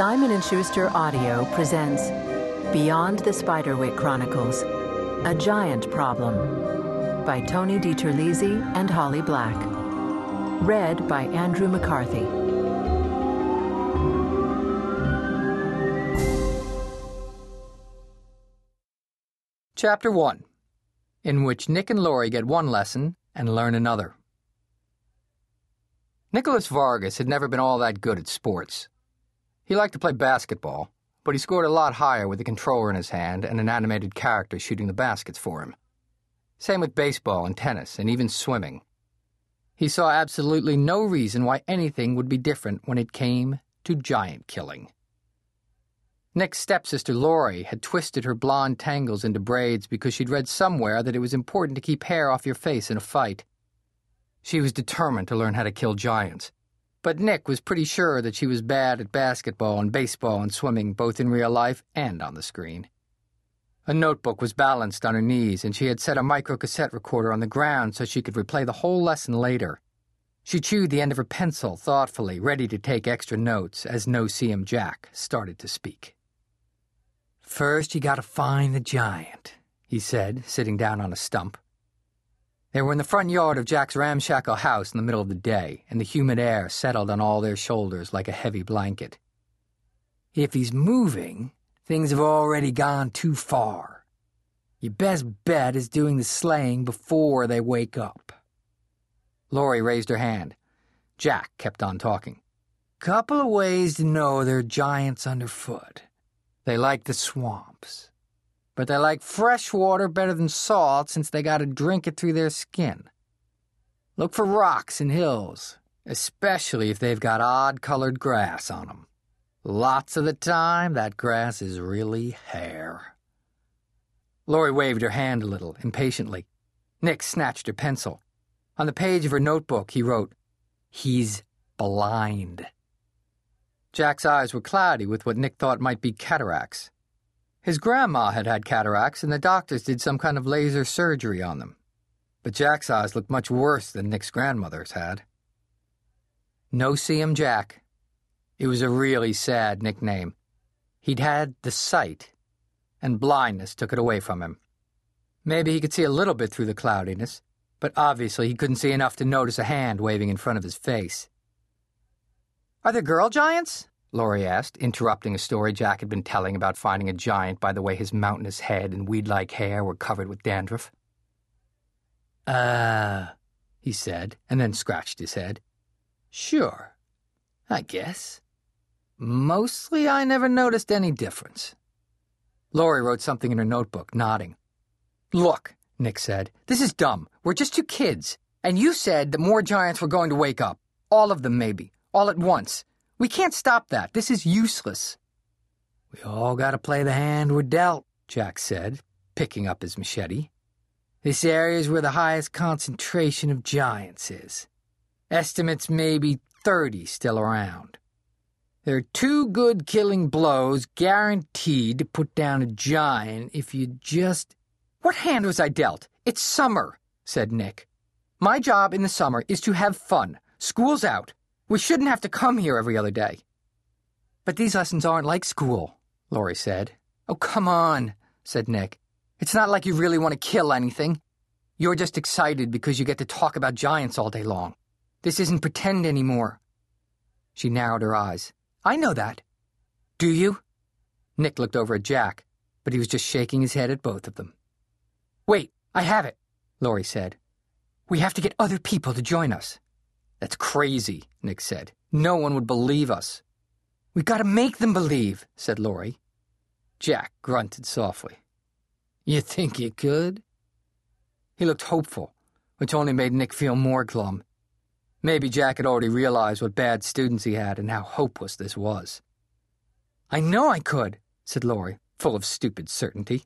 Simon & Schuster Audio presents Beyond the Spiderwick Chronicles: A Giant Problem by Tony DiTerlizzi and Holly Black. Read by Andrew McCarthy. Chapter 1 In which Nick and Laurie get one lesson and learn another. Nicholas Vargas had never been all that good at sports. He liked to play basketball, but he scored a lot higher with a controller in his hand and an animated character shooting the baskets for him. Same with baseball and tennis and even swimming. He saw absolutely no reason why anything would be different when it came to giant killing. Nick's stepsister Laurie had twisted her blonde tangles into braids because she'd read somewhere that it was important to keep hair off your face in a fight. She was determined to learn how to kill giants. But Nick was pretty sure that she was bad at basketball and baseball and swimming, both in real life and on the screen. A notebook was balanced on her knees, and she had set a microcassette recorder on the ground so she could replay the whole lesson later. She chewed the end of her pencil thoughtfully, ready to take extra notes as No See Jack started to speak. First, you gotta find the giant, he said, sitting down on a stump. They were in the front yard of Jack's ramshackle house in the middle of the day, and the humid air settled on all their shoulders like a heavy blanket. If he's moving, things have already gone too far. Your best bet is doing the slaying before they wake up. Laurie raised her hand. Jack kept on talking. Couple of ways to know they're giants underfoot. They like the swamps but they like fresh water better than salt since they gotta drink it through their skin. Look for rocks and hills, especially if they've got odd colored grass on them. Lots of the time, that grass is really hair. Laurie waved her hand a little, impatiently. Nick snatched her pencil. On the page of her notebook, he wrote, He's blind. Jack's eyes were cloudy with what Nick thought might be cataracts. His grandma had had cataracts, and the doctors did some kind of laser surgery on them. But Jack's eyes looked much worse than Nick's grandmother's had. Noseeum Jack. It was a really sad nickname. He'd had the sight, and blindness took it away from him. Maybe he could see a little bit through the cloudiness, but obviously he couldn't see enough to notice a hand waving in front of his face. Are there girl giants? Laurie asked, interrupting a story Jack had been telling about finding a giant by the way his mountainous head and weed like hair were covered with dandruff. Uh, he said, and then scratched his head. Sure, I guess. Mostly I never noticed any difference. Laurie wrote something in her notebook, nodding. Look, Nick said, this is dumb. We're just two kids. And you said that more giants were going to wake up. All of them, maybe. All at once. We can't stop that. This is useless. We all gotta play the hand we're dealt, Jack said, picking up his machete. This area is where the highest concentration of giants is. Estimates maybe 30 still around. There are two good killing blows guaranteed to put down a giant if you just. What hand was I dealt? It's summer, said Nick. My job in the summer is to have fun. School's out. We shouldn't have to come here every other day. But these lessons aren't like school, Laurie said. Oh, come on, said Nick. It's not like you really want to kill anything. You're just excited because you get to talk about giants all day long. This isn't pretend anymore. She narrowed her eyes. I know that. Do you? Nick looked over at Jack, but he was just shaking his head at both of them. Wait, I have it, Laurie said. We have to get other people to join us. That's crazy, Nick said. No one would believe us. We gotta make them believe, said Laurie. Jack grunted softly. You think you could? He looked hopeful, which only made Nick feel more glum. Maybe Jack had already realized what bad students he had and how hopeless this was. I know I could, said Laurie, full of stupid certainty.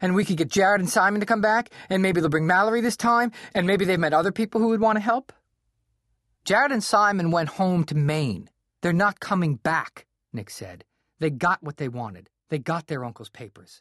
And we could get Jared and Simon to come back, and maybe they'll bring Mallory this time, and maybe they've met other people who would want to help. Jared and Simon went home to Maine. They're not coming back, Nick said. They got what they wanted. They got their uncle's papers.